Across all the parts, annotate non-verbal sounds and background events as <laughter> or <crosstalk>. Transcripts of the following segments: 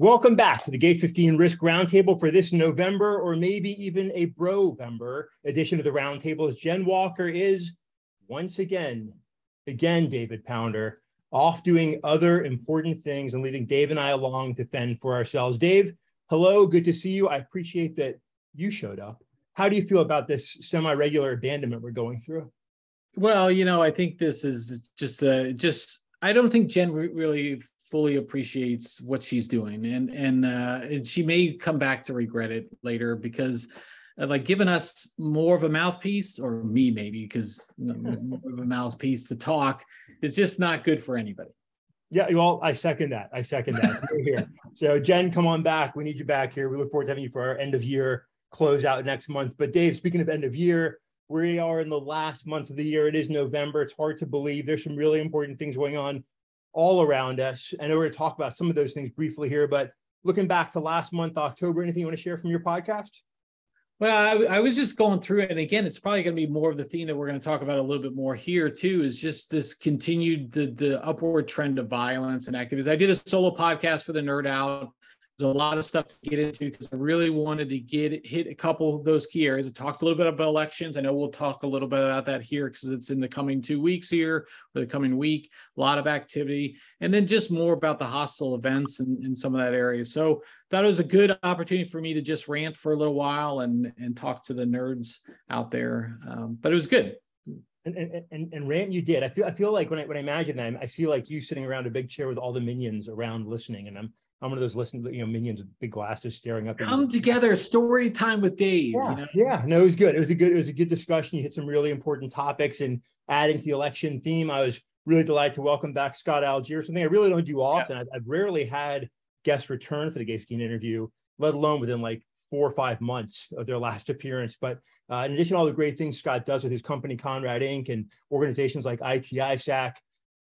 Welcome back to the Gate 15 Risk Roundtable for this November, or maybe even a Bro-vember edition of the Roundtable. As Jen Walker is once again, again, David Pounder, off doing other important things and leaving Dave and I along to fend for ourselves. Dave, hello, good to see you. I appreciate that you showed up. How do you feel about this semi-regular abandonment we're going through? Well, you know, I think this is just a just. I don't think Jen really fully appreciates what she's doing. And and uh and she may come back to regret it later because uh, like giving us more of a mouthpiece or me maybe because more of a mouthpiece to talk is just not good for anybody. Yeah well i second that. I second that. <laughs> Here. So jen come on back. We need you back here. We look forward to having you for our end of year close out next month. But dave speaking of end of year we are in the last month of the year. It is november. It's hard to believe. There's some really important things going on all around us. I know we're going to talk about some of those things briefly here, but looking back to last month, October, anything you want to share from your podcast? Well, I, I, was just going through it, and again, it's probably going to be more of the theme that we're going to talk about a little bit more here too. Is just this continued the, the upward trend of violence and activism. I did a solo podcast for the Nerd Out there's a lot of stuff to get into because I really wanted to get hit a couple of those key areas. I talked a little bit about elections. I know we'll talk a little bit about that here because it's in the coming two weeks here or the coming week. A lot of activity, and then just more about the hostile events and some of that area. So thought it was a good opportunity for me to just rant for a little while and and talk to the nerds out there. Um, but it was good. And, and, and, and rant you did. I feel I feel like when I when I imagine that, I see like you sitting around a big chair with all the minions around listening, and I'm I'm one of those listening, you know, minions with big glasses staring up. Come together, story time with Dave. Yeah, you know? yeah. No, it was good. It was a good, it was a good discussion. You hit some really important topics and adding to the election theme. I was really delighted to welcome back Scott Algeier, something I really don't do often. Yeah. I've, I've, rarely had guests return for the Gate 15 interview, let alone within like four or five months of their last appearance. But uh, in addition to all the great things Scott does with his company, Conrad Inc., and organizations like ITI ITISAC,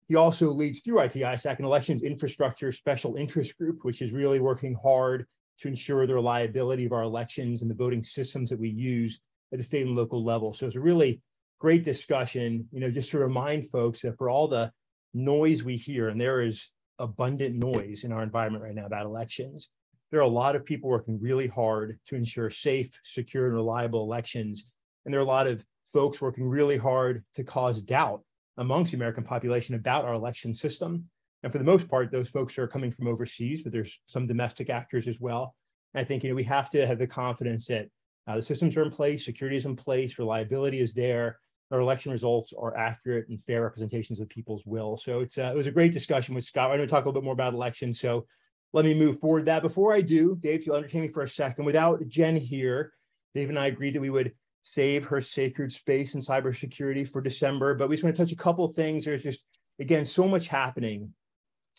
he also leads through ITISAC an elections infrastructure special interest group, which is really working hard to ensure the reliability of our elections and the voting systems that we use at the state and local level. So it's a really great discussion, you know, just to remind folks that for all the noise we hear, and there is abundant noise in our environment right now about elections, there are a lot of people working really hard to ensure safe, secure, and reliable elections. And there are a lot of folks working really hard to cause doubt amongst the American population about our election system. And for the most part, those folks are coming from overseas, but there's some domestic actors as well. And I think you know we have to have the confidence that uh, the systems are in place, security is in place, reliability is there, our election results are accurate and fair representations of people's will. So it's uh, it was a great discussion with Scott. I'm going to talk a little bit more about elections. So let me move forward. That before I do, Dave, if you'll entertain me for a second, without Jen here, Dave and I agreed that we would save her sacred space in cybersecurity for December. But we just want to touch a couple things. There's just, again, so much happening.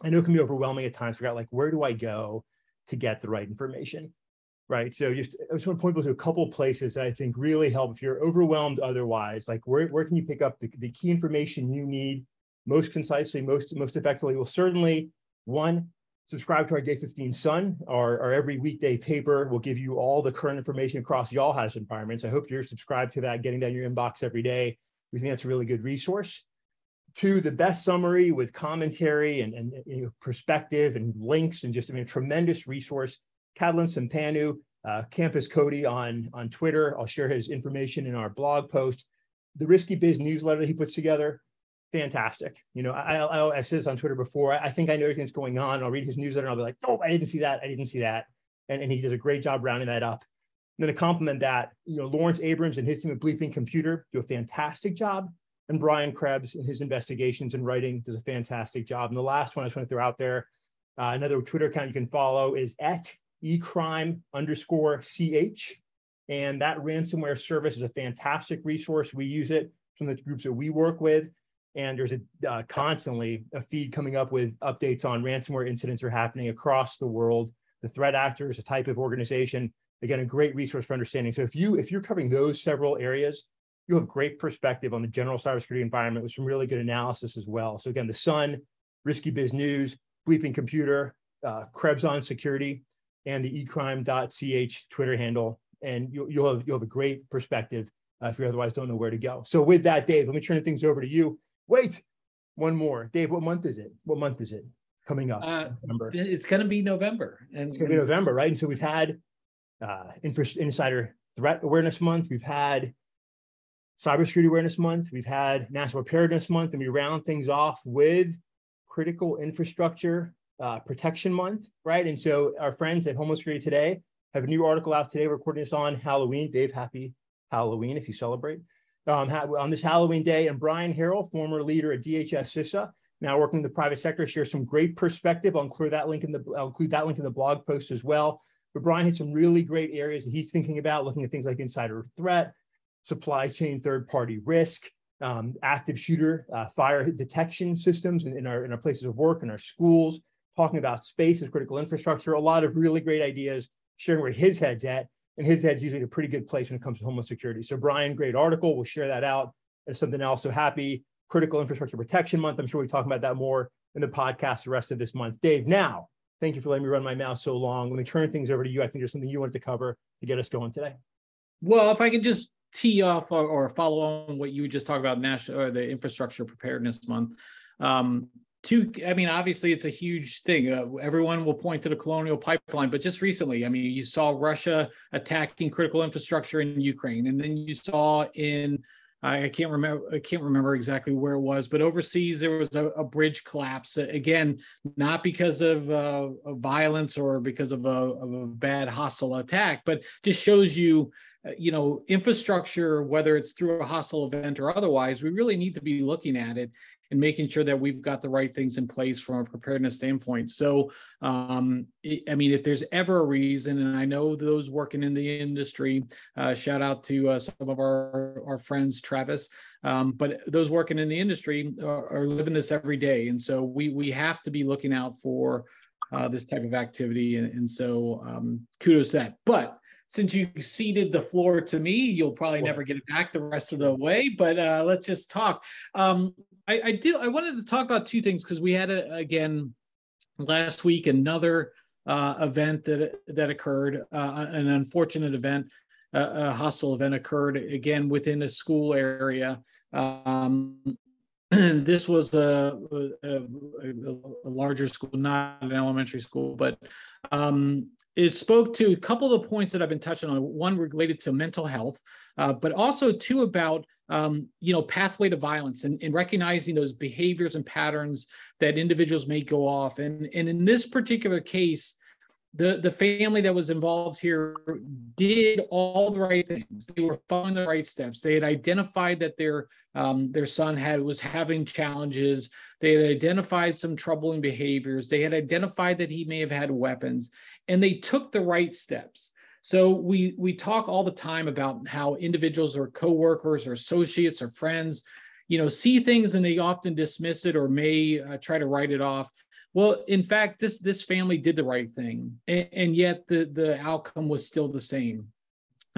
I know it can be overwhelming at times. Figure like, where do I go to get the right information? Right. So just I just want to point out to a couple places that I think really help if you're overwhelmed otherwise. Like where, where can you pick up the, the key information you need most concisely, most most effectively? Well, certainly one, subscribe to our Gate 15 Sun, our, our every weekday paper. will give you all the current information across the all hazard environments. I hope you're subscribed to that, getting down your inbox every day. We think that's a really good resource. Two, the best summary with commentary and, and perspective and links and just I mean, a tremendous resource. Catalin Cimpanu, uh, campuscodi on, on Twitter. I'll share his information in our blog post. The Risky Biz newsletter that he puts together, fantastic. You know, I, I, I said this on Twitter before. I, I, think I know everything that's going on. I'll read his newsletter and I'll be like, oh, I didn't see that. I didn't see that. And, and he does a great job rounding that up. And then to complement that, you know, Lawrence Abrams and his team at Bleeping Computer do a fantastic job. And Brian Krebs in his investigations and writing does a fantastic job. And the last one I just want to throw out there, uh, another Twitter account you can follow is at ecrime underscore ch. And that ransomware service is a fantastic resource. We use it from the groups that we work with and there's a uh, constantly a feed coming up with updates on ransomware incidents are happening across the world. The threat actor is a type of organization. Again, a great resource for understanding. So if you if you're covering those several areas, you have great perspective on the general cybersecurity environment with some really good analysis as well. So again, the Sun, Risky Biz News, Bleeping Computer, uh, Krebs on Security, and the ecrime.ch Twitter handle, and you'll, you'll have you'll have a great perspective uh, if you otherwise don't know where to go. So with that, Dave, let me turn things over to you. Wait, one more. Dave, what month is it? What month is it? coming up? Uh, it's going to be November, and it's going to be November, right? And so we've had uh, Insider Threat Awareness Month. We've had Cybersecurity Awareness Month. We've had National Preparedness Month, and we round things off with Critical Infrastructure uh, Protection Month, right? And so our friends at Homeland Security Today have a new article out today. We're recording this on Halloween. Dave, happy Halloween if you celebrate. Um, on this Halloween day, and Brian Harrell, former leader at DHS CISA, now working in the private sector, shares some great perspective. I'll include that link in the I'll include that link in the blog post as well. But Brian has some really great areas that he's thinking about, looking at things like insider threat, supply chain third-party risk, um, active shooter uh, fire detection systems in, in, our in our places of work, in our schools, talking about space as critical infrastructure. A lot of really great ideas, sharing where his head's at, and his head's usually in a pretty good place when it comes to homeland security. So Brian, great article. We'll share that out as something else. So happy Critical Infrastructure Protection Month. I'm sure we'll talk about that more in the podcast the rest of this month. Dave, now Thank you for letting me run my mouth so long. Let me turn things over to you. I think there's something you wanted to cover to get us going today. Well, if I could just tee off or, or follow on what you just talked about national or the infrastructure preparedness month. Um, two, I mean, obviously it's a huge thing. Uh, everyone will point to the colonial pipeline, but just recently, I mean, you saw Russia attacking critical infrastructure in Ukraine, and then you saw in I can't remember. I can't remember exactly where it was, but overseas there was a, a bridge collapse. Again, not because of, uh, violence or because of a, of a, bad hostile attack, but just shows you, uh, you know, infrastructure, whether it's through a hostile event or otherwise. We really need to be looking at it and making sure that we've got the right things in place from a preparedness standpoint. So, um, I mean, if there's ever a reason, and I know those working in the industry, uh, shout out to uh, some of our, our friends, Travis, um, but those working in the industry are, are, living this every day. And so we, we have to be looking out for uh, this type of activity. And, and so um, kudos to that. But since you ceded the floor to me, you'll probably never get it back the rest of the way. But uh, let's just talk. Um, I, I do. I wanted to talk about two things because we had a, again last week another uh, event that that occurred, uh, an unfortunate event, uh, a hostile event occurred again within a school area. Um, <clears throat> this was a, a, a, larger school, not an elementary school, but um, it spoke to a couple of the points that I've been touching on. One related to mental health, uh, but also too about um, you know, pathway to violence and, and, recognizing those behaviors and patterns that individuals may go off. And, and in this particular case, the, the family that was involved here did all the right things. They were following the right steps. They had identified that their um, their son had was having challenges. They had identified some troubling behaviors. They had identified that he may have had weapons, and they took the right steps. So we we talk all the time about how individuals or coworkers or associates or friends, you know, see things and they often dismiss it or may uh, try to write it off. Well, in fact, this this family did the right thing, and, and yet the the outcome was still the same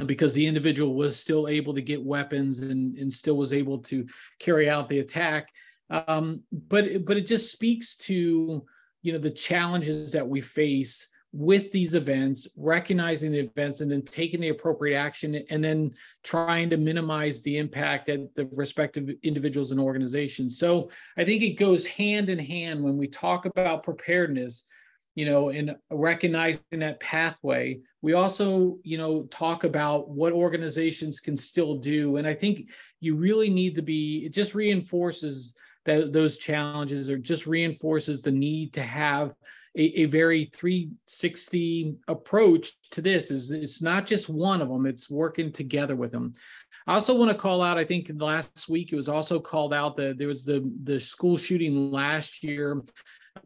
because the individual was still able to get weapons and, and still was able to carry out the attack. Um, but but it just speaks to you know the challenges that we face with these events, recognizing the events, and then taking the appropriate action, and then trying to minimize the impact at the respective individuals and organizations. So I think it goes hand in hand when we talk about preparedness, you know, and recognizing that pathway. We also, you know, talk about what organizations can still do. And I think you really need to be, it just reinforces that those challenges or just reinforces the need to have a, a very 360 approach to this is it's not just one of them it's working together with them I also want to call out. I think last week it was also called out that there was the the school shooting last year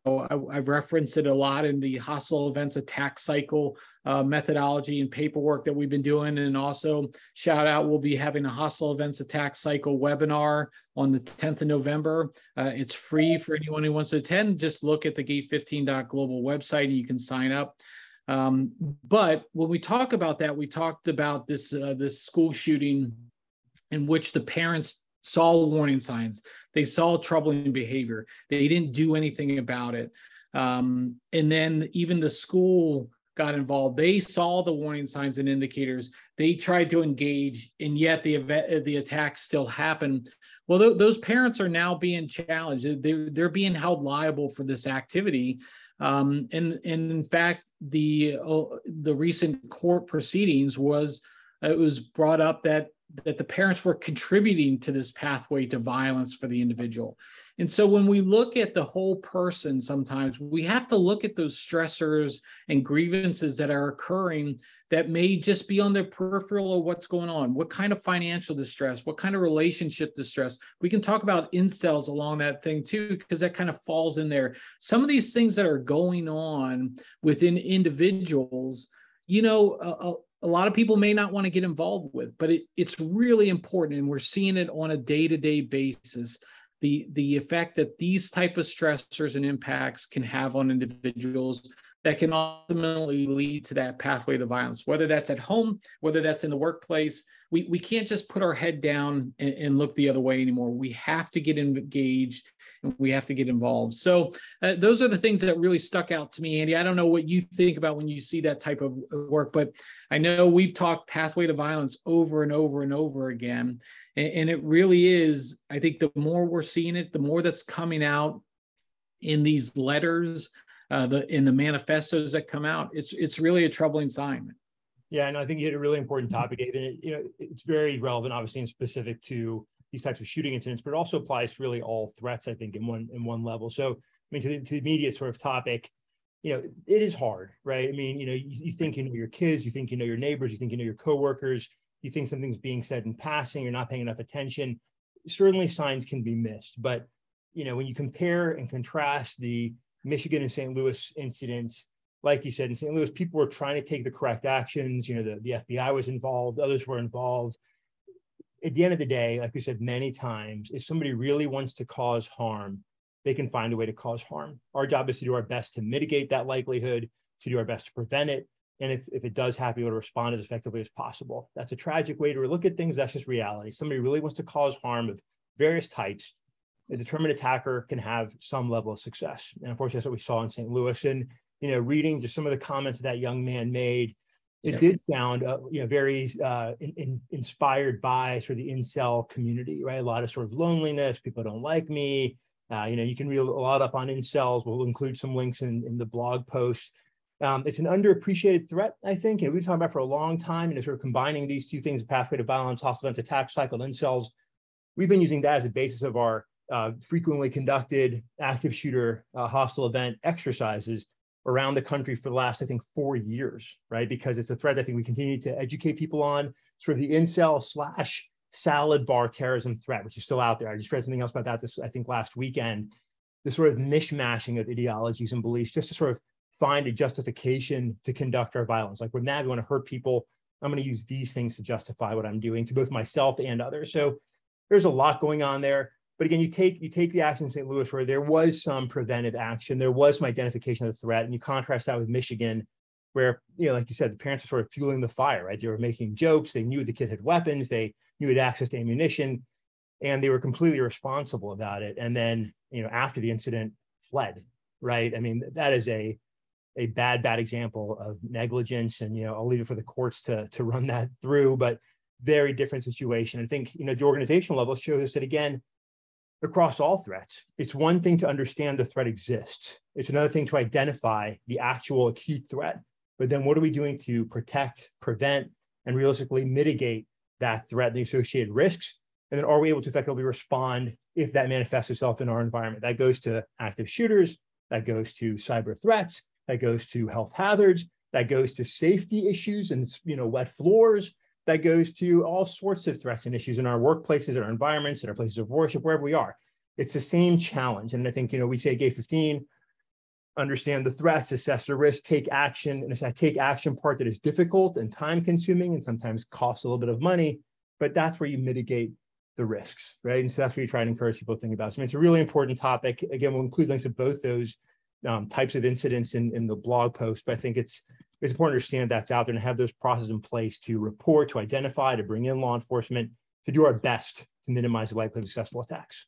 I, have referenced it a lot in the hostile events attack cycle uh, methodology and paperwork that we've been doing. And also, shout out, we'll be having a hostile events attack cycle webinar on the 10th of November. Uh, it's free for anyone who wants to attend. Just look at the gate15.global website and you can sign up. Um, but when we talk about that, we talked about this uh, this school shooting in which the parents saw warning signs. They saw troubling behavior. They didn't do anything about it. Um, and then even the school got involved. They saw the warning signs and indicators. They tried to engage, and yet the event, the attacks still happen. Well, th- those parents are now being challenged. They're, they're being held liable for this activity. Um, and, and in fact, the uh, the recent court proceedings was it was brought up that that the parents were contributing to this pathway to violence for the individual. And so when we look at the whole person, sometimes we have to look at those stressors and grievances that are occurring that may just be on the peripheral of what's going on. What kind of financial distress? What kind of relationship distress? We can talk about incels along that thing too, because that kind of falls in there. Some of these things that are going on within individuals, you know, a, lot of people may not want to get involved with, but it, it's really important. And we're seeing it on a day to day basis the the effect that these type of stressors and impacts can have on individuals that can ultimately lead to that pathway to violence whether that's at home whether that's in the workplace we, we can't just put our head down and, and look the other way anymore. We have to get engaged and we have to get involved. So uh, those are the things that really stuck out to me andy. I don't know what you think about when you see that type of work but i know we've talked pathway to violence over and over and over again and, and it really is i think the more we're seeing it the more that's coming out in these letters uh, the in the manifestos that come out it's it's really a troubling sign yeah and i think you hit a really important mm-hmm. topic Abe, and it, you know it's very relevant obviously and specific to these types of shooting incidents but it also applies to really all threats i think in one in one level so i mean to the, to the immediate sort of topic you know it is hard right i mean you know you, you think you know your kids you think you know your neighbors you think you know your coworkers you think something's being said in passing, you're not paying enough attention. Certainly signs can be missed, but you know, when you compare and contrast the Michigan and St. Louis incidents, like you said, in St. Louis, people were trying to take the correct actions. You know, the, the FBI was involved, others were involved. At the end of the day, like we said many times, if somebody really wants to cause harm, they can find a way to cause harm. Our job is to do our best to mitigate that likelihood, to do our best to prevent it, and if, if it does happen, to respond as effectively as possible. That's a tragic way to look at things. That's just reality. Somebody really wants to cause harm of various types. A determined attacker can have some level of success. And unfortunately, that's what we saw in St. Louis. And, you know, reading just some of the comments that young man made, it yeah. did sound, uh, you know, very uh, in, in, inspired by sort of the incel community, right? A lot of sort of loneliness. People don't like me. Uh, you know, you can read a lot up on incels. We'll include some links in, in the blog post. Um, it's an underappreciated threat, I think. And we've been talking about for a long time, you know, sort of combining these two things, the pathway to violence, hostile events, attack cycle, incels. We've been using that as a basis of our uh, frequently conducted active shooter uh, hostile event exercises around the country for the last, I think, four years, right? Because it's a threat I think we continue to educate people on, sort of the incel slash salad bar terrorism threat, which is still out there. I just read something else about that this, I think, last weekend. The sort of mishmashing of ideologies and beliefs, just to sort of find a justification to conduct our violence. Like we're now going to hurt people. I'm going to use these things to justify what I'm doing to both myself and others. So there's a lot going on there. But again, you take you take the action in St. Louis where there was some preventive action, there was some identification of the threat, and you contrast that with Michigan, where you know, like you said, the parents were sort of fueling the fire, right? They were making jokes, they knew the kid had weapons, they knew had access to ammunition, and they were completely responsible about it. And then, you know, after the incident, fled, right? I mean, that is a a bad, bad example of negligence. And, you know, I'll leave it for the courts to, to run that through, but very different situation. I think, you know, the organizational level shows us that again, across all threats, it's one thing to understand the threat exists. It's another thing to identify the actual acute threat. But then what are we doing to protect, prevent, and realistically mitigate that threat and the associated risks? And then are we able to effectively respond if that manifests itself in our environment? That goes to active shooters, that goes to cyber threats, that goes to health hazards, that goes to safety issues and you know wet floors, that goes to all sorts of threats and issues in our workplaces, in our environments, in our places of worship, wherever we are. It's the same challenge. And I think, you know, we say gate 15, understand the threats, assess the risk, take action. And it's that take action part that is difficult and time consuming and sometimes costs a little bit of money, but that's where you mitigate the risks, right? And so that's what you try to encourage people to think about. So I mean, it's a really important topic. Again, we'll include links to both those um, types of incidents in, in the blog post, but I think it's it's important to understand that's out there and have those processes in place to report, to identify, to bring in law enforcement, to do our best to minimize the likelihood of successful attacks.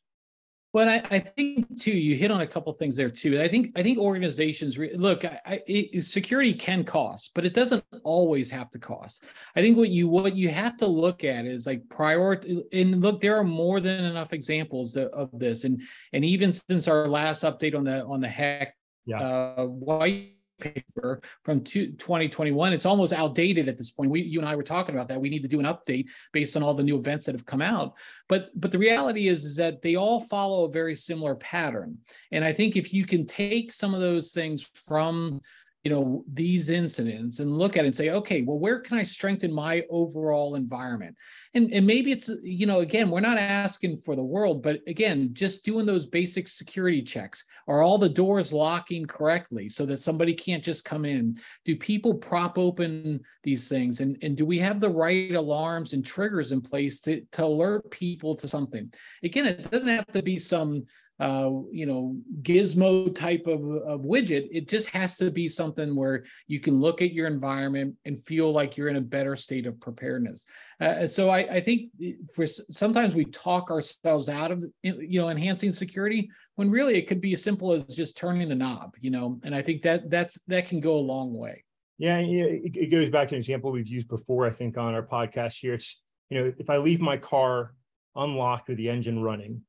Well, I, I, think too, you hit on a couple things there too. I think I think organizations re- look. I, I it, security can cost, but it doesn't always have to cost. I think what you what you have to look at is like priority. And look, there are more than enough examples of, of this. And and even since our last update on the on the HEAC yeah. uh, white paper from 2021 it's almost outdated at this point. We you and i were talking about that. We need to do an update based on all the new events that have come out. But but the reality is is that they all follow a very similar pattern. And i think if you can take some of those things from you know these incidents and look at it and say okay well where can i strengthen my overall environment? And and maybe it's you know again we're not asking for the world but again just doing those basic security checks. Are all the doors locking correctly so that somebody can't just come in? Do people prop open these things? And and do we have the right alarms and triggers in place to to alert people to something? Again it doesn't have to be some uh, you know, gizmo type of, of widget. It just has to be something where you can look at your environment and feel like you're in a better state of preparedness. Uh, so I, I think for sometimes we talk ourselves out of you know enhancing security when really it could be as simple as just turning the knob. You know, and I think that that's that can go a long way. Yeah, it, it goes back to an example we've used before. I think on our podcast here, it's you know if I leave my car unlocked with the engine running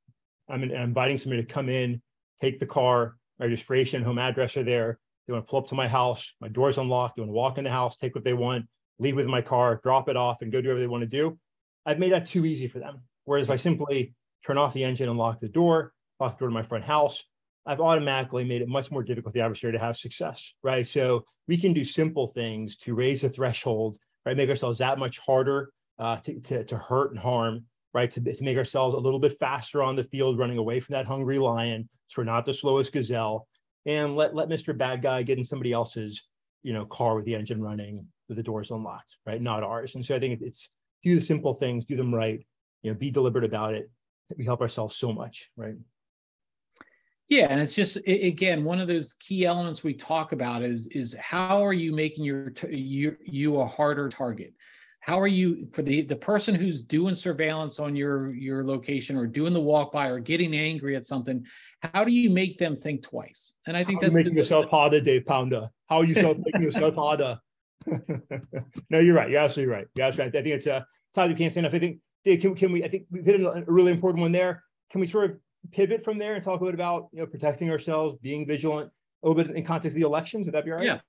I'm, inviting somebody to come in, take the car, registration, home address are there. They want to pull up to my house. My door's unlocked. They want to walk in the house, take what they want, leave with my car, drop it off, and go do whatever they want to do. I've made that too easy for them. Whereas if I simply turn off the engine and lock the door, lock the door to my front house, I've automatically made it much more difficult for the adversary to have success, right? So we can do simple things to raise the threshold, right? Make ourselves that much harder uh, to, to, to hurt and harm right? To, to make ourselves a little bit faster on the field, running away from that hungry lion. So we're not the slowest gazelle. And let, let Mr. Bad Guy get in somebody else's, you know, car with the engine running, with the doors unlocked, right? Not ours. And so I think it's do the simple things, do them right, you know, be deliberate about it. We help ourselves so much, right? Yeah, and it's just again one of those key elements we talk about is is how are you making your you you a harder target? How are you for the the person who's doing surveillance on your your location or doing the walk by or getting angry at something how do you make them think twice? And i think how that's making the, yourself harder dave pounder? How are you self <laughs> making yourself harder? <laughs> No you're right. You're absolutely right. You're absolutely right. I think it's a time you can't say enough i think dave can, can we i think we've hit a really important one there. Can we sort of pivot from there and talk a bit about you know protecting ourselves being vigilant a little bit in context of the elections? Would that be all right? Yeah.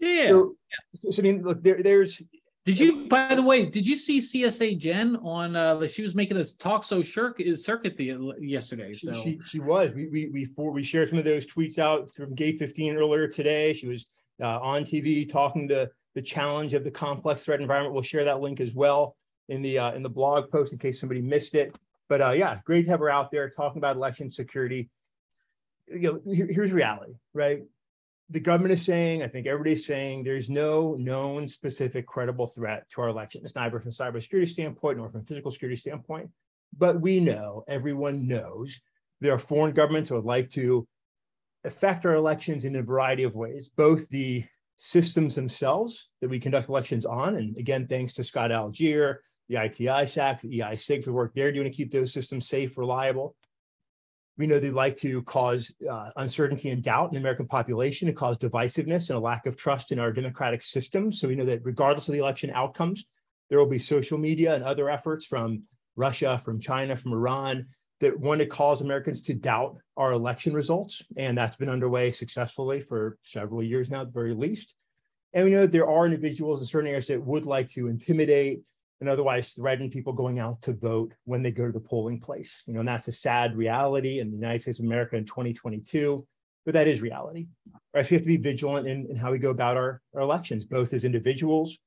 Yeah, so, yeah. so, I mean, look, there, there's did you, by the way, did you see CISA Jen on? Uh, she was making this talk show circuit circuit the, yesterday. So she, she, she was. We we we for, we shared some of those tweets out from Gate 15 earlier today. She was uh, on TV talking the the challenge of the complex threat environment. We'll share that link as well in the uh, in the blog post in case somebody missed it. But uh, yeah, great to have her out there talking about election security. You know, here, here's reality, right? The government is saying, I think everybody's saying, there's no known specific credible threat to our election. It's neither from a cybersecurity standpoint nor from a physical security standpoint. But we know, everyone knows, there are foreign governments who would like to affect our elections in a variety of ways, both the systems themselves that we conduct elections on. And again, thanks to Scott Algeier, the ITISAC, the EI-SIG for the work they're doing to keep those systems safe, reliable. We know they like to cause uh, uncertainty and doubt in the American population and cause divisiveness and a lack of trust in our democratic system. So we know that regardless of the election outcomes, there will be social media and other efforts from Russia, from China, from Iran that want to cause Americans to doubt our election results. And that's been underway successfully for several years now, at the very least. And we know that there are individuals in certain areas that would like to intimidate, and otherwise threaten people going out to vote when they go to the polling place. You know, and that's a sad reality in the United States of America in 2022, but that is reality. Right? So we have to be vigilant in, in how we go about our, our elections, both as individuals,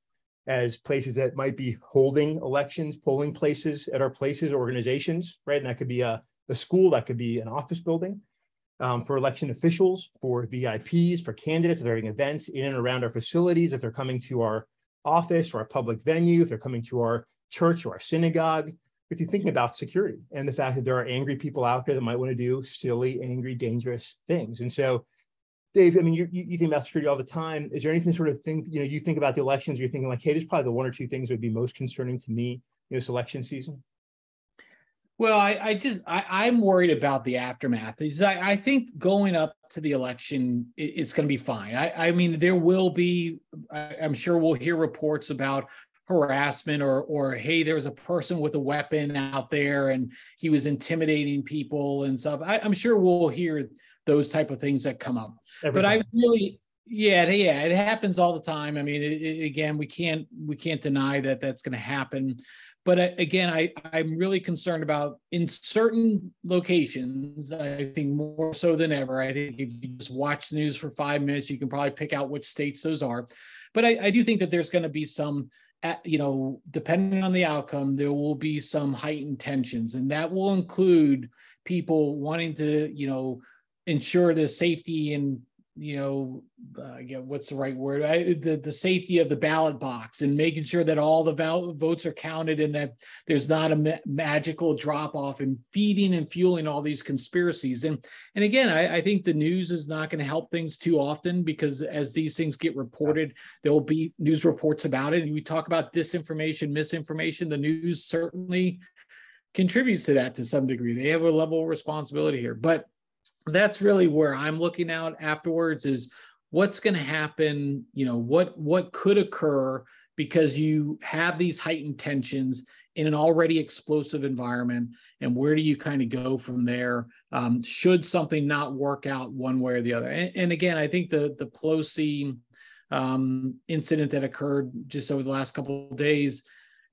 as places that might be holding elections, polling places at our places, organizations, right? And that could be a, a school, that could be an office building. Um, for election officials, for VIPs, for candidates, if they're having events in and around our facilities, if they're coming to our office or a public venue, if they're coming to our church or our synagogue, if you're thinking about security and the fact that there are angry people out there that might want to do silly, angry, dangerous things. And so, Dave, I mean, you, you think about security all the time. Is there anything sort of think, you know, you think about the elections, you're thinking like, hey, there's probably the one or two things that would be most concerning to me this election season? Well, I, I just I, am worried about the aftermath. I, I think going up to the election, it, it's going to be fine. I, I mean, there will be. I, I'm sure we'll hear reports about harassment or or hey there was a person with a weapon out there and he was intimidating people and stuff I, am sure we'll hear those type of things that come up Every but i really yeah yeah it happens all the time i mean it, it, again we can't we can't deny that that's going to happen but uh, again i i'm really concerned about in certain locations i think more so than ever i think if you just watch the news for five minutes you can probably pick out which states those are. But i, I do think that there's going to be some you know, depending on the outcome, there will be some heightened tensions, and that will include people wanting to, you know, ensure the safety and you know, uh, get what's the right word? I, the the safety of the ballot box and making sure that all the val- votes are counted and that there's not a ma- magical drop off and feeding and fueling all these conspiracies. And and again, I, I think the news is not going to help things too often because as these things get reported, there will be news reports about it. And we talk about disinformation, misinformation. The news certainly contributes to that to some degree. They have a level of responsibility here, but that's really where I'm looking out afterwards is what's going to happen, you know, what what could occur because you have these heightened tensions in an already explosive environment and where do you kind of go from there um, should something not work out one way or the other. And, and again i think the the pelosi um, incident that occurred just over the last couple of days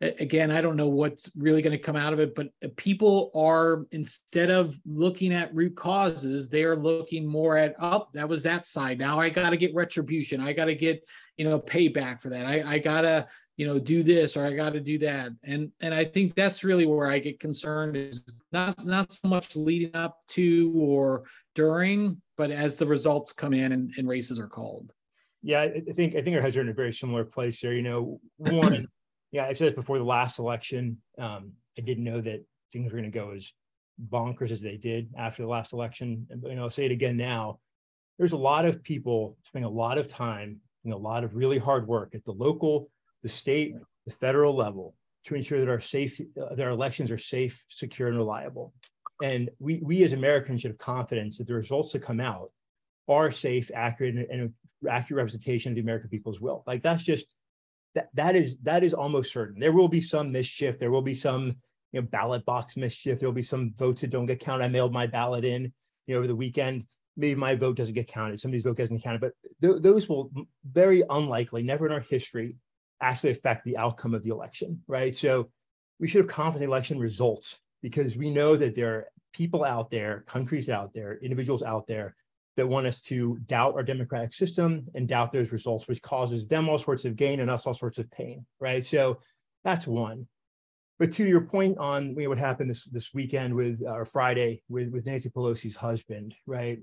again, I don't know what's really going to come out of it, but uh, people are instead of looking at root causes, they are looking more at up. Oh, that was that side. Now I got to get retribution. I got to get you know payback for that. I, I gotta you know do this or I got to do that. And and I think that's really where I get concerned is not not so much leading up to or during, but as the results come in and, and races are called. Yeah, I think I think our heads are in a very similar place there. You know, one <clears throat> yeah, I said this before the last election. Um, I didn't know that things were going to go as bonkers as they did after the last election. And know, I'll say it again now. There's a lot of people spending a lot of time and a lot of really hard work at the local, the state, the federal level to ensure that our safe, uh, that our elections are safe, secure, and reliable. And we, we as Americans should have confidence that the results that come out are safe, accurate, and, and accurate representation of the American people's will. Like that's just that that is that is almost certain. There will be some mischief. There will be some you know ballot box mischief. There will be some votes that don't get counted. I mailed my ballot in you know over the weekend. Maybe my vote doesn't get counted. Somebody's vote doesn't get counted. But th- those will very unlikely, never in our history, actually affect the outcome of the election. Right. So we should have confidence in election results because we know that there are people out there, countries out there, individuals out there that want us to doubt our democratic system and doubt those results, which causes them all sorts of gain and us all sorts of pain, right? So that's one. But to your point on you know, what happened this this weekend with or Friday with with Nancy Pelosi's husband, right?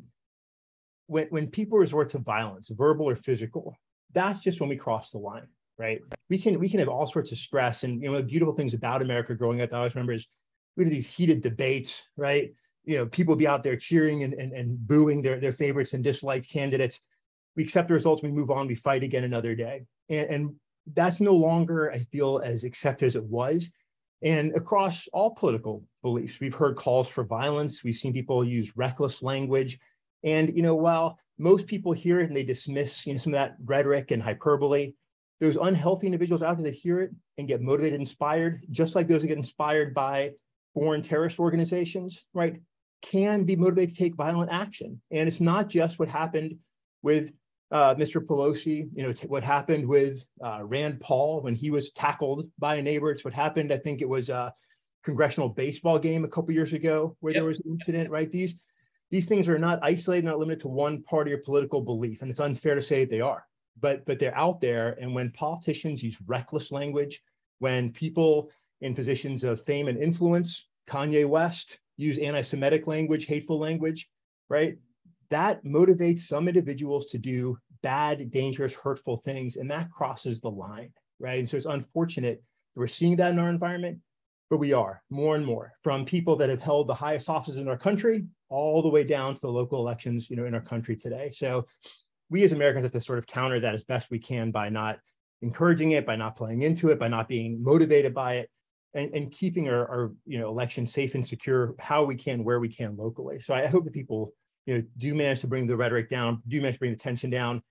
When when people resort to violence, verbal or physical, that's just when we cross the line, right? We can we can have all sorts of stress, and you know, the beautiful things about America growing up. I always remember is we had these heated debates, right? You know, people be out there cheering and, and, and booing their, their favorites and disliked candidates. We accept the results, we move on, we fight again another day. And, and that's no longer, I feel, as accepted as it was. And across all political beliefs, we've heard calls for violence. We've seen people use reckless language. And, you know, while most people hear it and they dismiss, you know, some of that rhetoric and hyperbole, those unhealthy individuals out there that hear it and get motivated, inspired, just like those that get inspired by foreign terrorist organizations, right? Can be motivated to take violent action. And it's not just what happened with uh, Mr. Pelosi, you know, what happened with uh, Rand Paul when he was tackled by a neighbor. It's what happened, I think it was a congressional baseball game a couple years ago where yep. there was an incident, right? These, these things are not isolated, not limited to one party or political belief. And it's unfair to say that they are, but, but they're out there. And when politicians use reckless language, when people in positions of fame and influence, Kanye West, use anti-Semitic language, hateful language, right? That motivates some individuals to do bad, dangerous, hurtful things, and that crosses the line, right? And so it's unfortunate that we're seeing that in our environment, but we are more and more from people that have held the highest offices in our country all the way down to the local elections, you know, in our country today. So we as Americans have to sort of counter that as best we can by not encouraging it, by not playing into it, by not being motivated by it, and, and keeping our, our you know election safe and secure how we can where we can locally. So I hope that people you know do manage to bring the rhetoric down, do manage to bring the tension down.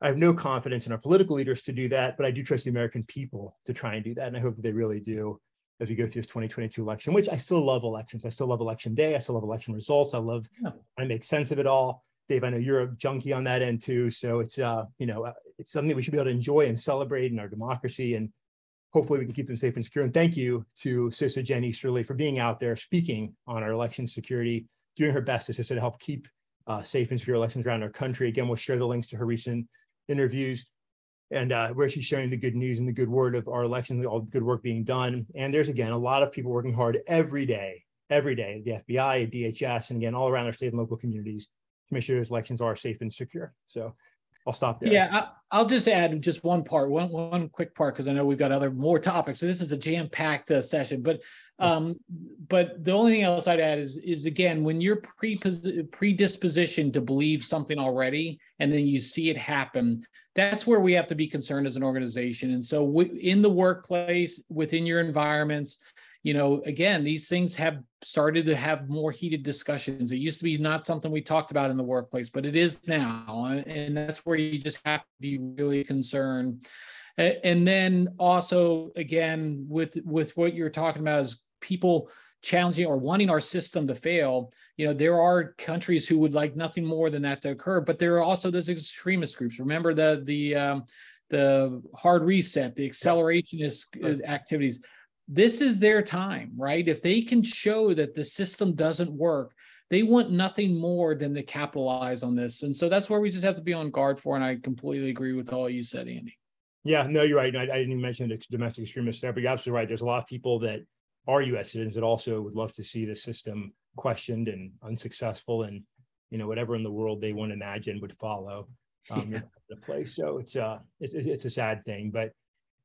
I have no confidence in our political leaders to do that, but I do trust the American people to try and do that, and I hope that they really do as we go through this 2022 election. Which I still love elections. I still love election day. I still love election results. I love. Yeah. I make sense of it all. Dave, I know you're a junkie on that end too. So it's uh, you know, uh, it's something we should be able to enjoy and celebrate in our democracy. And hopefully we can keep them safe and secure. And thank you to CISA Jen Easterly for being out there speaking on our election security, doing her best as to help keep uh, safe and secure elections around our country. Again, we'll share the links to her recent interviews and uh, where she's sharing the good news and the good word of our election, all the good work being done. And there's again a lot of people working hard every day, every day, the FBI, DHS, and again all around our state and local communities to make sure those elections are safe and secure. So I'll stop there. Yeah, I, will just add just one part, one one quick part, because I know we've got other more topics. So this is a jam packed uh, session, but um, but the only thing else I'd add is is again when you're pre predispositioned to believe something already, and then you see it happen, that's where we have to be concerned as an organization. And so we, in the workplace, within your environments, you know, again, these things have started to have more heated discussions. It used to be not something we talked about in the workplace, but it is now. And that's where you just have to be really concerned. And then also, again, with with what you're talking about is people challenging or wanting our system to fail you know there are countries who would like nothing more than that to occur but there are also those extremist groups remember the the um, the hard reset the accelerationist uh, activities this is their time, right? If they can show that the system doesn't work, they want nothing more than to capitalize on this. And so that's where we just have to be on guard for. And I completely agree with all you said, Andy. Yeah, no, you're right. I, I didn't even mention the domestic extremists there, but you're absolutely right. There's a lot of people that are U.S. citizens that also would love to see the system questioned and unsuccessful, and you know whatever in the world they want to imagine would follow um, <laughs> yeah. the place. So it's uh it's it's a sad thing, but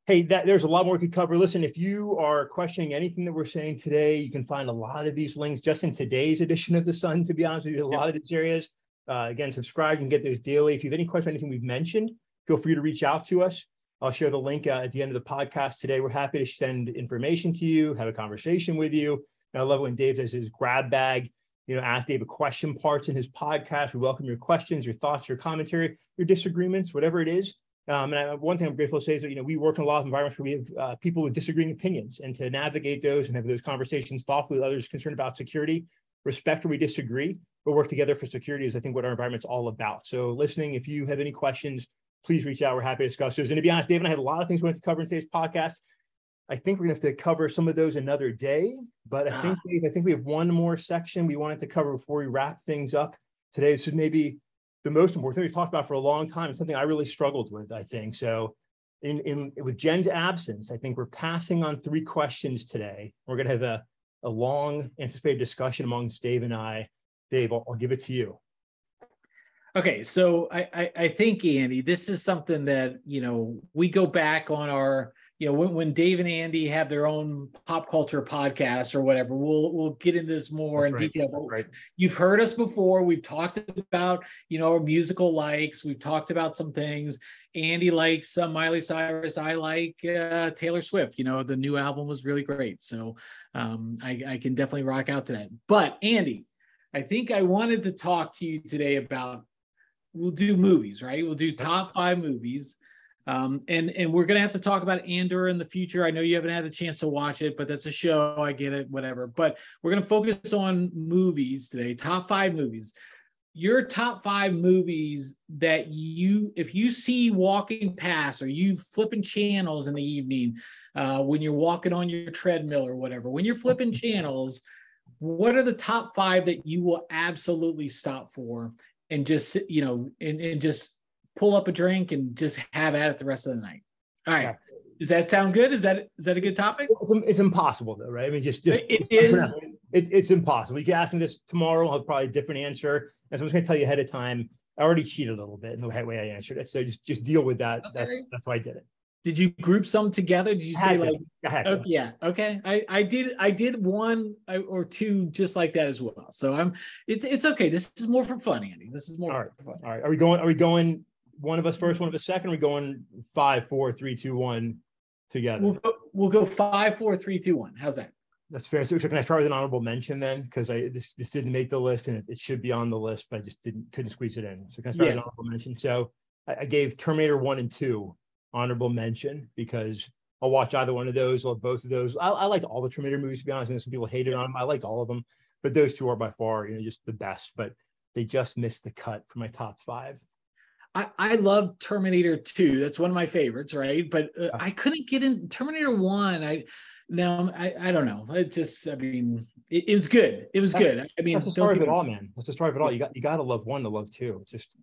hey, that there's a lot more we could cover. Listen, if you are questioning anything that we're saying today, you can find a lot of these links just in today's edition of the Sun. To be honest with you, a lot of these areas. Uh, again, subscribe. and get those daily. If you have any question, anything we've mentioned, feel free to reach out to us. I'll share the link uh, at the end of the podcast today. We're happy to send information to you, have a conversation with you. And I love when Dave does his grab bag. You know, ask Dave a question parts in his podcast. We welcome your questions, your thoughts, your commentary, your disagreements, whatever it is. Um, and I, one thing I'm grateful to say is that you know we work in a lot of environments where we have uh, people with disagreeing opinions, and to navigate those and have those conversations thoughtfully with others concerned about security, respect where we disagree, but work together for security is I think what our environment's all about. So, listening, if you have any questions, please reach out. We're happy to discuss those. And to be honest, Dave and I had a lot of things we wanted to cover in today's podcast. I think we're gonna have to cover some of those another day, but I think ah. Dave, I think we have one more section we wanted to cover before we wrap things up today. So maybe the most important thing we've talked about for a long time is something I really struggled with, I think. So in, in with Jen's absence, I think we're passing on three questions today. We're going to have a, a long anticipated discussion amongst Dave and I. Dave, I'll, I'll give it to you. Okay, so I, I, I think Andy, this is something that you know we go back on our you know when, when Dave and Andy have their own pop culture podcast or whatever, we'll we'll get into this more That's in right. detail. But right. you've heard us before. We've talked about you know our musical likes. We've talked about some things. Andy likes uh, Miley Cyrus. I like uh, Taylor Swift. You know the new album was really great, so um, I, I can definitely rock out to that. But Andy, I think I wanted to talk to you today about we'll do movies, right? We'll do top five movies. Um, and and we're gonna have to talk about Andor in the future. I know you haven't had a chance to watch it, but that's a show. I get it, whatever. But we're gonna focus on movies today. Top five movies. Your top five movies that you, if you see walking past or you flipping channels in the evening, uh, when you're walking on your treadmill or whatever, when you're flipping <laughs> channels, what are the top five that you will absolutely stop for and just you know and, and just pull up a drink and just have at it the rest of the night. All right. Does that sound good? Is that is that a good topic? It's, it's impossible though, right? I mean, just just it is. <laughs> It, it's impossible. You can ask me this tomorrow. I'll have probably a different answer. And so I'm just gonna tell you ahead of time. I already cheated a little bit in the way I answered it. So just just deal with that. Okay. That's that's why I did it. Did you group some together? Did you say like, oh, yeah, okay. I, I did, I did one uh, or two just like that as well. So I'm, it's, it's okay. This is more for fun, Andy. This is more All right. for fun. All right. Are we going, are we going one of us first, one of us second? We're we going five, four, three, two, one together? We'll go, we'll go five, four, three, two, one. How's that? That's fair. So can I start with an honorable mention then? Because I this this didn't make the list and it, it, should be on the list, but I just didn't couldn't squeeze it in. So can I start yes. with an honorable mention? So I, I, gave Terminator one and two honorable mention because I'll watch either one of those. Love both of those. I, I like all the Terminator movies to be honest. I mean, some people hated on them. I like all of them, but those two are by far you know just the best. But they just missed the cut for my top five. I, I love Terminator 2. That's one of my favorites, right? But uh, I couldn't get in Terminator 1. I now I, I don't know. It just I mean it, it was good. It was that's, good. I mean that's the story of it all, man. That's the story of it all. You got you gotta love one to love two. It's just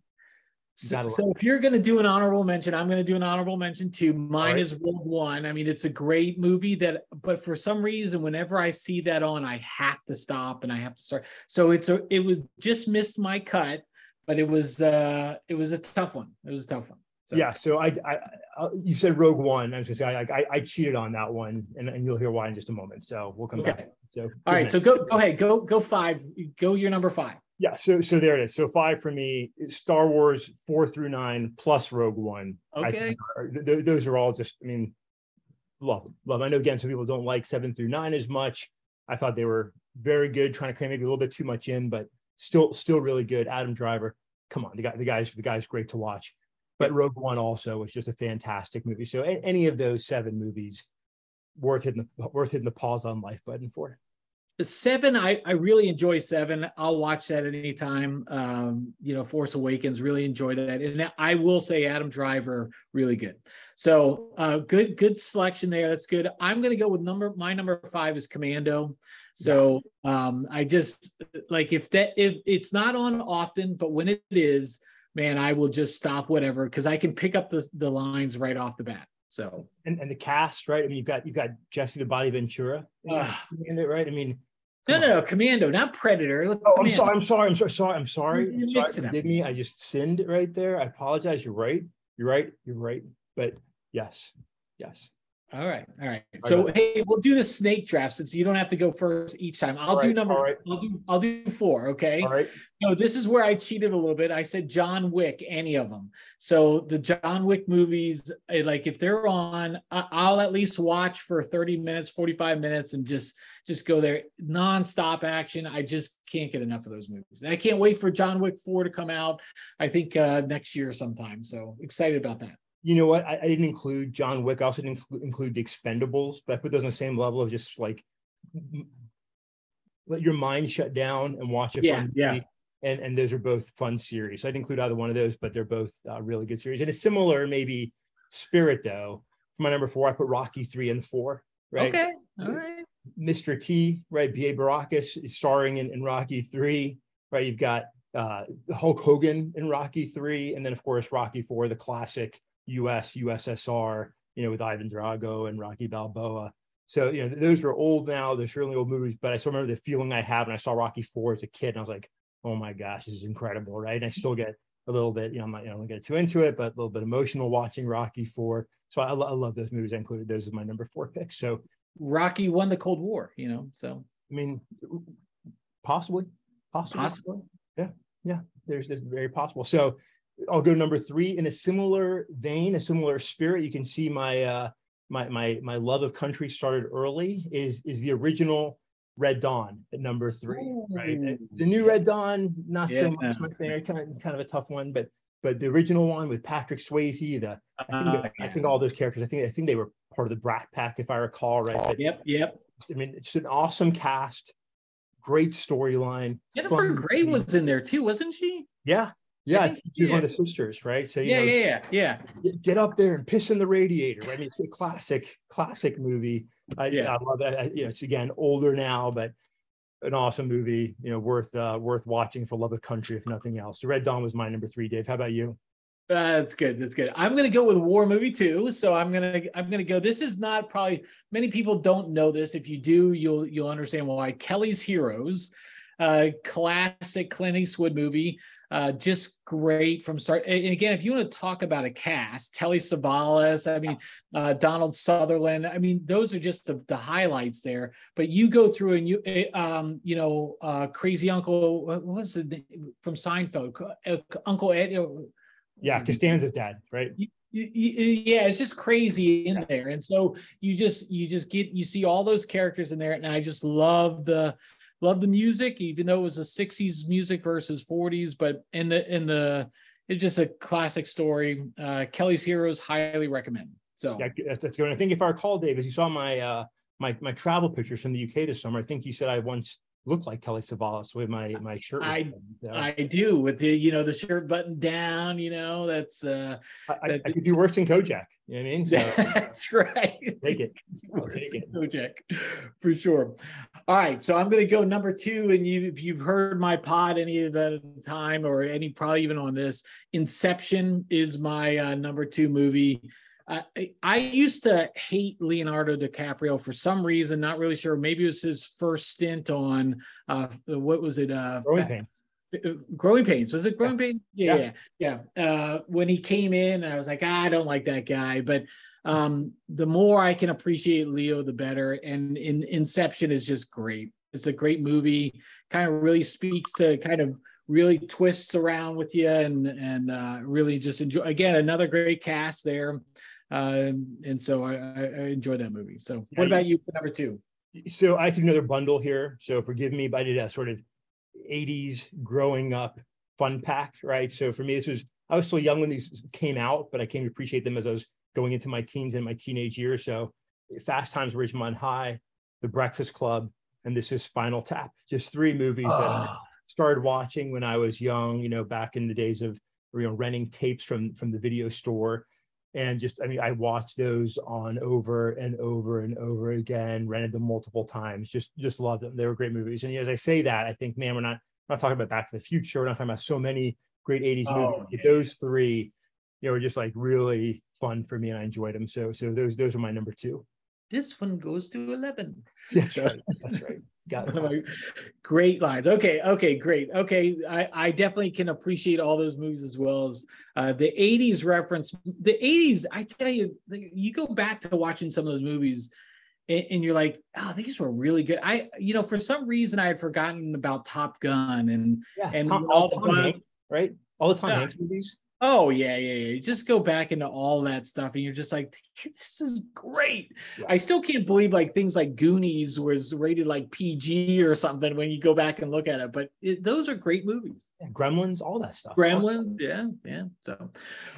so, so, if you're going to do an honorable mention, I'm going to do an honorable mention too. Mine right. is Rogue One. I mean, it's a great movie that, but for some reason, whenever I see that on, I have to stop and I have to start. So it's a, it was just missed my cut, but it was, uh, it was a tough one. It was a tough one. So. Yeah. So I, I, I, you said Rogue One. I was just say I, I, I, cheated on that one, and, and you'll hear why in just a moment. So we'll come okay. back. So all right. So go, go ahead. Go, go five. Go your number five. Yeah, so so there it is. So five for me, Star Wars four through nine plus Rogue One. Okay, are, th- those are all just. I mean, love love. I know again, some people don't like seven through nine as much. I thought they were very good, trying to cram maybe a little bit too much in, but still still really good. Adam Driver, come on, the guy the guy's the guy's great to watch. But Rogue One also was just a fantastic movie. So any of those seven movies, worth hitting the worth hitting the pause on life button for seven I, I really enjoy seven. I'll watch that anytime. Um you know force awakens really enjoy that. And i will say adam driver really good. So uh good good selection there. That's good. I'm gonna go with number my number five is commando. So um i just like if that if it's not on often but when it is man i will just stop whatever because i can pick up the, the lines right off the bat. So. And, and the cast right? I mean you've got you've got jesse the body ventura uh, right? I mean no, no, no, Commando, not Predator. Look, oh, I'm sorry. I'm sorry. I'm sorry. Sorry. I'm sorry. I'm sorry. Forgive me. I just sinned right there. I apologize. You're right. You're right. You're right. But yes, yes. All right, all right. So hey, we'll do the snake draft since you don't have to go first each time. I'll do number. Right. I'll do. I'll do four. Okay. All right. No, this is where I cheated a little bit. I said John Wick, any of them. So the John Wick movies, eh, like if they're on, I'll at least watch for thirty minutes, forty-five minutes, and just just go there nonstop action. I just can't get enough of those movies. I can't wait for John Wick four to come out. I think uh, next year sometime. So excited about that you know what? I, I, didn't include John Wick. I also didn't include the Expendables, but I put those on the same level of just like let your mind shut down and watch it. Yeah, yeah. And and those are both fun series. So I didn't include either one of those, but they're both uh, really good series. And a similar maybe spirit though. For my number four, I put Rocky three and four. Right. Okay. All right. Mr. T, right? B.A. Baracus starring in, in Rocky three. Right. You've got uh, Hulk Hogan in Rocky three, and then of course Rocky four, the classic US, USSR, you know, with Ivan Drago and Rocky Balboa. So, you know, those are old now. They're certainly old movies, but I still remember the feeling I had when I saw Rocky Four as a kid. And I was like, oh my gosh, this is incredible, right? And I still get a little bit, you know, I'm not, you know, I don't get too into it, but a little bit emotional watching Rocky Four. So I, I love those movies. I included those as my number four picks. So Rocky won the Cold War, you know, so. I mean, possibly, possibly. Possibly. Yeah. Yeah. There's this very possible. So I'll go number three in a similar vein, a similar spirit. You can see my uh, my my my love of country started early. Is is the original Red Dawn at number three, Ooh. right? The new Red Dawn, not yeah. so much my favorite, kind of kind of a tough one, but but the original one with Patrick Swayze, the I think, uh, the, yeah. I think all those characters, I think I think they were part of the Brat Pack, if I recall, right? But, yep, yep. I mean, it's an awesome cast, great storyline. Jennifer Grey was in there too, wasn't she? Yeah, yeah, she's one of the sisters, right? So yeah, know, yeah, yeah, yeah. Get up there and piss in the radiator. Right? I mean, it's a classic, classic movie. I, yeah. I love it. I, you know, it's again older now, but an awesome movie. You know, worth uh, worth watching for love of country, if nothing else. So Red Dawn was my number three. Dave, how about you? That's good. That's good. I'm gonna go with war movie too. So I'm gonna I'm gonna go. This is not probably many people don't know this. If you do, you'll you'll understand why. Kelly's Heroes, uh, classic Clint Eastwood movie. Uh, just great from start. And again, if you want to talk about a cast, Telly Savalas, I mean, uh, Donald Sutherland, I mean, those are just the, the highlights there. But you go through and you, eh, um, you know, uh, Crazy Uncle, what's the from Seinfeld, uh, Uncle Ed. Yeah, Costanza's dad, right? yeah it's just crazy in there and so you just you just get you see all those characters in there and i just love the love the music even though it was a 60s music versus 40s but in the in the it's just a classic story. Uh kelly's heroes highly recommend. So. Yeah that's good. I think if i recall dave as you saw my uh my my travel pictures from the uk this summer. I think you said i once look like Telly Savalas with my my shirt. I I do with the you know the shirt buttoned down. You know that's uh I, that, I could do worse than Kojak. You know what I mean? <laughs> So, that's right. <laughs> Take it. <laughs> Take it. Kojak for sure. All right, so I'm going to go number two, and you if you've heard my pod any of the time or any probably even on this, Inception is my uh, number two movie. I, I used to hate Leonardo DiCaprio for some reason, not really sure. Maybe it was his first stint on uh, what was it? Uh, Growing Pain. Uh, growing pains was it growing yeah. pain yeah yeah yeah, yeah. Uh, when he came in i was like ah, i don't like that guy but um, the more i can appreciate leo the better and in inception is just great it's a great movie kind of really speaks to kind of really twists around with you and and uh, really just enjoy again another great cast there uh, and so I, I enjoyed that movie. So, what about you? Number two. So I took another bundle here. So forgive me, but I did a sort of 80s growing up fun pack, right? So for me, this was I was still young when these came out, but I came to appreciate them as I was going into my teens and my teenage years. So Fast Times at Ridgemont High, The Breakfast Club, and this is Spinal Tap. Just three movies oh. that I ah. started watching when I was young, you know, back in the days of you know renting tapes from from the video store and just i mean i watched those on over and over and over again rented them multiple times just just loved them. They were great movies. And as i say that i think man we're not we're not talking about back to the future. We're not talking about so many great 80s oh, movies those three you know were just like really fun for me and i enjoyed them. So so those those are my number two this one goes to 11 that's right that's right Got it. <laughs> great lines. Okay, okay, great. Okay, I, I definitely can appreciate all those movies as well as uh, the 80s reference. The 80s, I tell you, you go back to watching some of those movies and, and you're like, oh, these were really good. I, you know, for some reason I had forgotten about Top Gun and yeah, and Tom, all the Hanks, right? All the Tom yeah. Hanks movies. Oh yeah, yeah, yeah. Just go back into all that stuff, and you're just like, this is great. Yeah. I still can't believe like things like Goonies was rated like PG or something when you go back and look at it. But it, those are great movies. Yeah, Gremlins, all that stuff. Gremlins, yeah, yeah. So,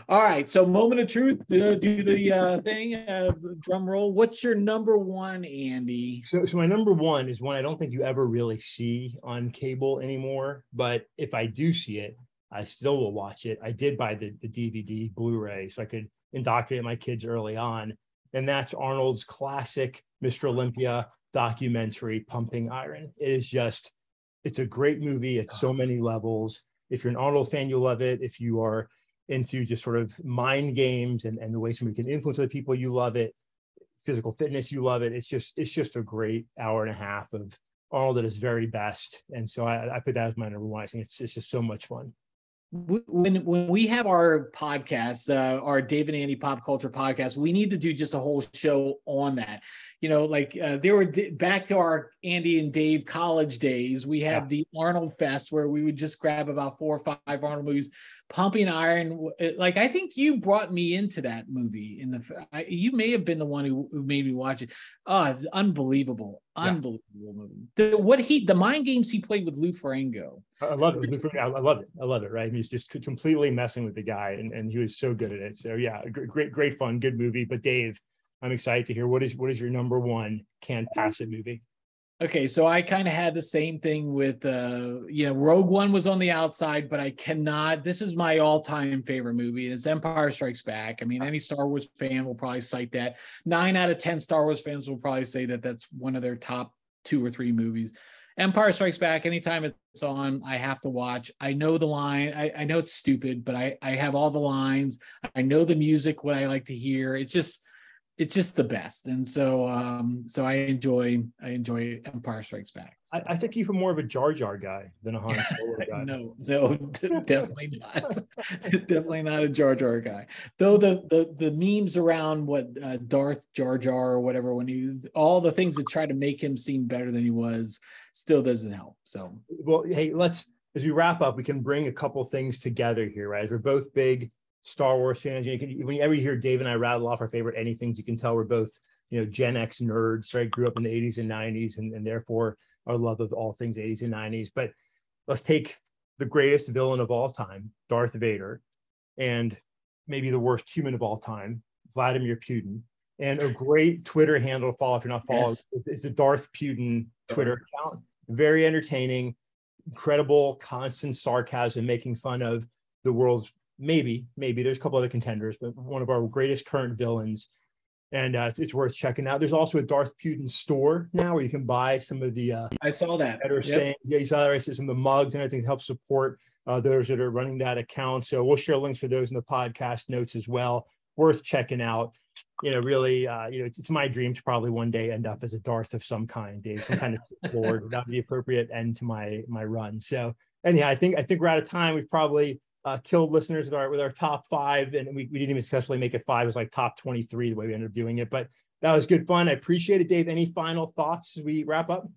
all right. So, moment of truth. Uh, do the uh, thing. Uh, drum roll. What's your number one, Andy? So, so my number one is one I don't think you ever really see on cable anymore. But if I do see it I still will watch it. I did buy the, the DVD Blu-ray so I could indoctrinate my kids early on. And that's Arnold's classic Mr. Olympia documentary, Pumping Iron. It is just, it's a great movie at so many levels. If you're an Arnold fan, you'll love it. If you are into just sort of mind games and, and the way somebody can influence other people, you love it. Physical fitness, you love it. It's just, it's just a great hour and a half of Arnold at his very best. And so I, I put that as my number one. I think it's, it's just so much fun when when we have our podcast, uh, our Dave and Andy Pop Culture podcast, we need to do just a whole show on that. You know, like uh, there were back to our Andy and Dave college days. We had yeah. the Arnold Fest where we would just grab about four or five Arnold movies, Pumping Iron. Uh, like I think you brought me into that movie. In the I, you may have been the one who, who made me watch it. Oh, unbelievable, yeah. unbelievable movie. The, what he the mind games he played with Lou Ferrigno. I love it. I love it. I love it. Right? He's just completely messing with the guy, and, and he was so good at it. So yeah, great, great fun, good movie. But Dave, I'm excited to hear what is what is your number one can't pass it movie. Okay, so I kind of had the same thing with uh you know Rogue One was on the outside, but I cannot. This is my all-time favorite movie. It's Empire Strikes Back. I mean, any Star Wars fan will probably cite that. Nine out of ten Star Wars fans will probably say that that's one of their top two or three movies. Empire Strikes Back. Anytime it's on, I have to watch. I know the line. I, I know it's stupid, but I I have all the lines. I know the music. What I like to hear. It's just it's just the best. And so um so i enjoy i enjoy empire strikes back so. I, I, think you are more of a jar jar guy than a han <laughs> solo guy. No no definitely not. <laughs> Definitely not a jar jar guy. Though the the the memes around what uh, darth jar jar or whatever when he all the things that try to make him seem better than he was still doesn't help so. Well hey let's as we wrap up we can bring a couple things together here right? We're both big Star Wars fans. You can, whenever you hear Dave and I rattle off our favorite anythings, you can tell we're both, you know, Gen X nerds, right? Grew up in the 80s and 90s, and, and therefore our love of all things 80s and 90s. But let's take the greatest villain of all time, Darth Vader, and maybe the worst human of all time, Vladimir Putin, and a great Twitter handle to follow if you're not following. Yes. It's the Darth Putin Twitter account. Very entertaining, incredible, constant sarcasm, making fun of the world's maybe, maybe there's a couple other contenders, but one of our greatest current villains. And uh, it's, it's, worth checking out. There's also a Darth Putin store now where you can buy some of the. Uh, I saw that. Better yep. saying, yeah, you saw that. Right? Some of the mugs and everything to help support uh, those that are running that account. So we'll share links for those in the podcast notes as well. Worth checking out. You know, really, uh, you know, it's my dream to probably one day end up as a Darth of some kind, Dave, some kind of Lord. That would be appropriate end to my my run. So anyhow, I think I think we're out of time. We've probably uh, killed listeners with our with our top five, and we, we didn't even successfully make it five. It was like top twenty three the way we ended up doing it, but that was good fun. I appreciate it, Dave. Any final thoughts as we wrap up?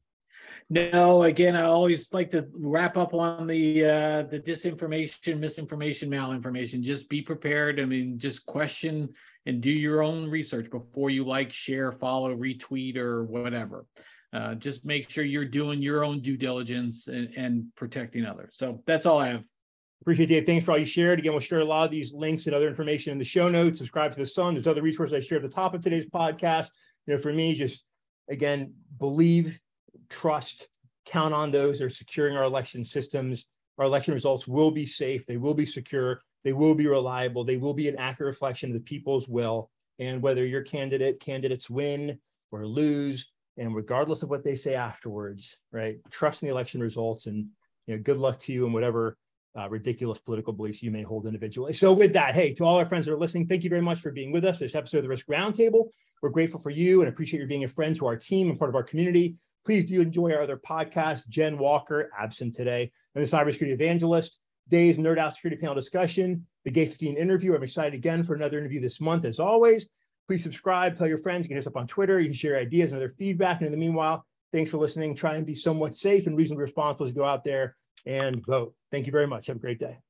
No, again, I always like to wrap up on the uh, the disinformation, misinformation, malinformation. Just be prepared. I mean, just question and do your own research before you like, share, follow, retweet, or whatever. Uh, just make sure you're doing your own due diligence and, and protecting others. So that's all I have. Appreciate Dave. Thanks for all you shared. Again, we'll share a lot of these links and other information in the show notes. Subscribe to the Sun. There's other resources I shared at the top of today's podcast. You know, for me, just again, believe, trust, count on those that are securing our election systems. Our election results will be safe. They will be secure. They will be reliable. They will be an accurate reflection of the people's will. And whether your candidate candidates win or lose, and regardless of what they say afterwards, right? Trust in the election results, and you know, good luck to you and whatever uh, ridiculous political beliefs you may hold individually. So, with that, hey, to all our friends that are listening, thank you very much for being with us. This episode of the Risk Roundtable. We're grateful for you and appreciate you being a friend to our team and part of our community. Please do enjoy our other podcasts. Jen Walker, absent today, and the cybersecurity evangelist. Dave's Nerd Out Security Panel discussion, the Gate 15 interview. I'm excited again for another interview this month. As always, please subscribe, tell your friends. You can hit us up on Twitter. You can share ideas and other feedback. And in the meanwhile, thanks for listening. Try and be somewhat safe and reasonably responsible you go out there and vote. Thank you very much. Have a great day.